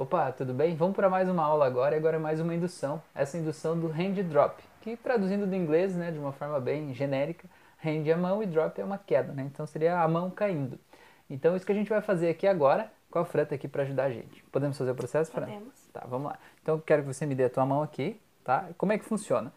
Opa, tudo bem? Vamos para mais uma aula agora e agora é mais uma indução. Essa indução do hand drop, que traduzindo do inglês, né, de uma forma bem genérica, hand é a mão e drop é uma queda, né? Então seria a mão caindo. Então isso que a gente vai fazer aqui agora, com a Fran tá aqui para ajudar a gente. Podemos fazer o processo, Fran? Podemos. Tá, vamos lá. Então eu quero que você me dê a tua mão aqui, tá? Como é que funciona?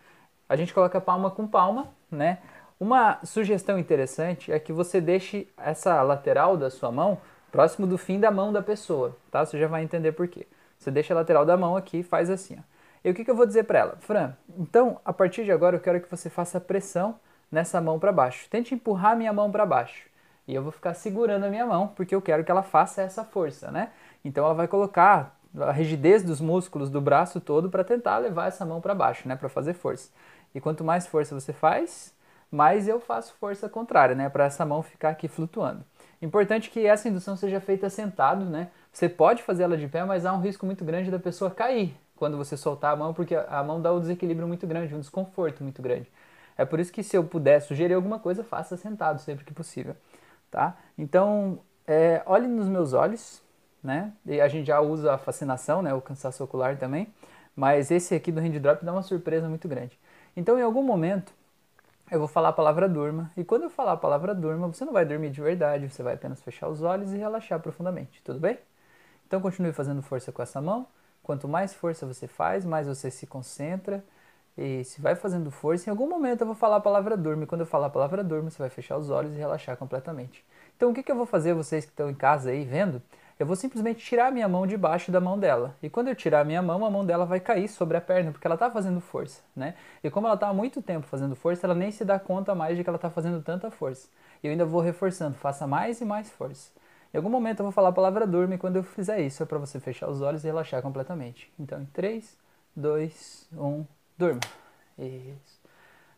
A gente coloca palma com palma, né? Uma sugestão interessante é que você deixe essa lateral da sua mão próximo do fim da mão da pessoa, tá? Você já vai entender por quê. Você deixa a lateral da mão aqui e faz assim, ó. E o que, que eu vou dizer para ela? Fran, então, a partir de agora eu quero que você faça pressão nessa mão para baixo. Tente empurrar a minha mão para baixo. E eu vou ficar segurando a minha mão, porque eu quero que ela faça essa força, né? Então ela vai colocar a rigidez dos músculos do braço todo para tentar levar essa mão para baixo, né, para fazer força. E quanto mais força você faz, mais eu faço força contrária, né, para essa mão ficar aqui flutuando. Importante que essa indução seja feita sentado, né? Você pode fazer ela de pé, mas há um risco muito grande da pessoa cair quando você soltar a mão, porque a mão dá um desequilíbrio muito grande, um desconforto muito grande. É por isso que se eu puder sugerir alguma coisa, faça sentado sempre que possível, tá? Então, é, olhe nos meus olhos, né? E a gente já usa a fascinação, né? O cansaço ocular também, mas esse aqui do hand drop dá uma surpresa muito grande. Então, em algum momento, eu vou falar a palavra durma. E quando eu falar a palavra durma, você não vai dormir de verdade, você vai apenas fechar os olhos e relaxar profundamente, tudo bem? Então continue fazendo força com essa mão. Quanto mais força você faz, mais você se concentra e se vai fazendo força. Em algum momento eu vou falar a palavra durma. E quando eu falar a palavra durma, você vai fechar os olhos e relaxar completamente. Então o que, que eu vou fazer, vocês que estão em casa aí vendo? Eu vou simplesmente tirar minha mão debaixo da mão dela. E quando eu tirar a minha mão, a mão dela vai cair sobre a perna, porque ela está fazendo força, né? E como ela está há muito tempo fazendo força, ela nem se dá conta mais de que ela está fazendo tanta força. E eu ainda vou reforçando, faça mais e mais força. Em algum momento eu vou falar a palavra durma e quando eu fizer isso é para você fechar os olhos e relaxar completamente. Então em 3, 2, 1, durma. Isso.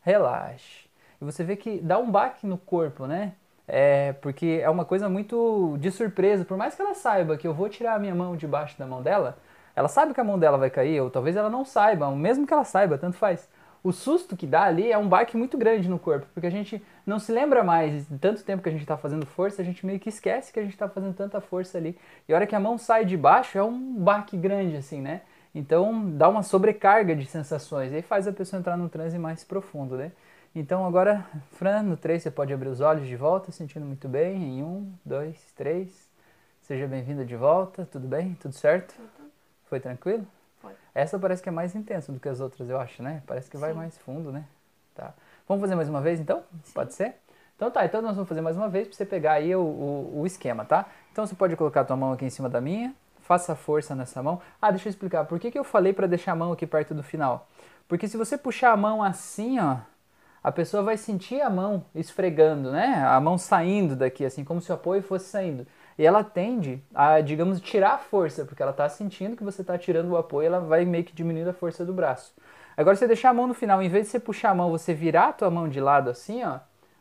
Relaxe. E você vê que dá um baque no corpo, né? É, porque é uma coisa muito de surpresa. Por mais que ela saiba que eu vou tirar a minha mão debaixo da mão dela, ela sabe que a mão dela vai cair, ou talvez ela não saiba, mesmo que ela saiba, tanto faz. O susto que dá ali é um baque muito grande no corpo, porque a gente não se lembra mais de tanto tempo que a gente está fazendo força, a gente meio que esquece que a gente está fazendo tanta força ali. E a hora que a mão sai de baixo é um baque grande, assim, né? Então dá uma sobrecarga de sensações, e aí faz a pessoa entrar num transe mais profundo, né? Então agora, Fran, no 3 você pode abrir os olhos de volta, sentindo muito bem. Em 1, 2, 3. Seja bem-vinda de volta, tudo bem? Tudo certo? Tudo. Foi tranquilo? Foi. Essa parece que é mais intensa do que as outras, eu acho, né? Parece que vai Sim. mais fundo, né? Tá. Vamos fazer mais uma vez então? Sim. Pode ser? Então tá, então nós vamos fazer mais uma vez para você pegar aí o, o, o, esquema, tá? Então você pode colocar a tua mão aqui em cima da minha, faça força nessa mão. Ah, deixa eu explicar, por que, que eu falei para deixar a mão aqui perto do final? Porque se você puxar a mão assim, ó, a pessoa vai sentir a mão esfregando, né? A mão saindo daqui, assim, como se o apoio fosse saindo. E ela tende a, digamos, tirar a força, porque ela está sentindo que você está tirando o apoio, ela vai meio que diminuindo a força do braço. Agora, você deixar a mão no final, em vez de você puxar a mão, você virar a tua mão de lado assim, ó,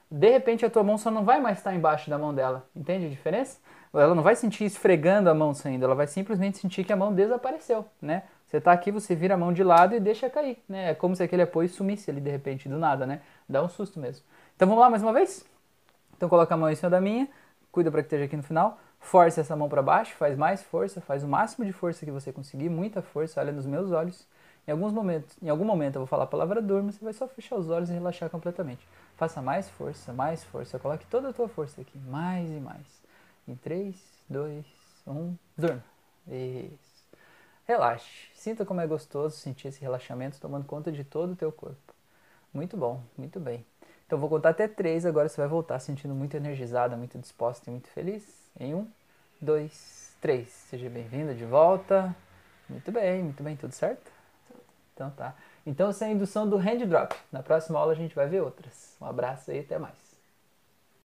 de repente a tua mão só não vai mais estar embaixo da mão dela. Entende a diferença? Ela não vai sentir esfregando a mão saindo, ela vai simplesmente sentir que a mão desapareceu, né? Você está aqui, você vira a mão de lado e deixa cair, né? É como se aquele apoio sumisse ali de repente, do nada, né? Dá um susto mesmo. Então vamos lá mais uma vez? Então coloca a mão em cima da minha, cuida para que esteja aqui no final. Força essa mão para baixo, faz mais força, faz o máximo de força que você conseguir, muita força, olha nos meus olhos. Em alguns momentos, em algum momento eu vou falar a palavra durma, você vai só fechar os olhos e relaxar completamente. Faça mais força, mais força, coloque toda a tua força aqui, mais e mais. Em 3, 2, 1, durma. Isso. Relaxe. Sinta como é gostoso sentir esse relaxamento tomando conta de todo o teu corpo. Muito bom, muito bem. Então vou contar até três, agora você vai voltar sentindo muito energizada, muito disposta e muito feliz. Em um, dois, três. Seja bem-vinda de volta. Muito bem, muito bem, tudo certo? Então tá. Então essa é a indução do hand drop. Na próxima aula a gente vai ver outras. Um abraço e até mais.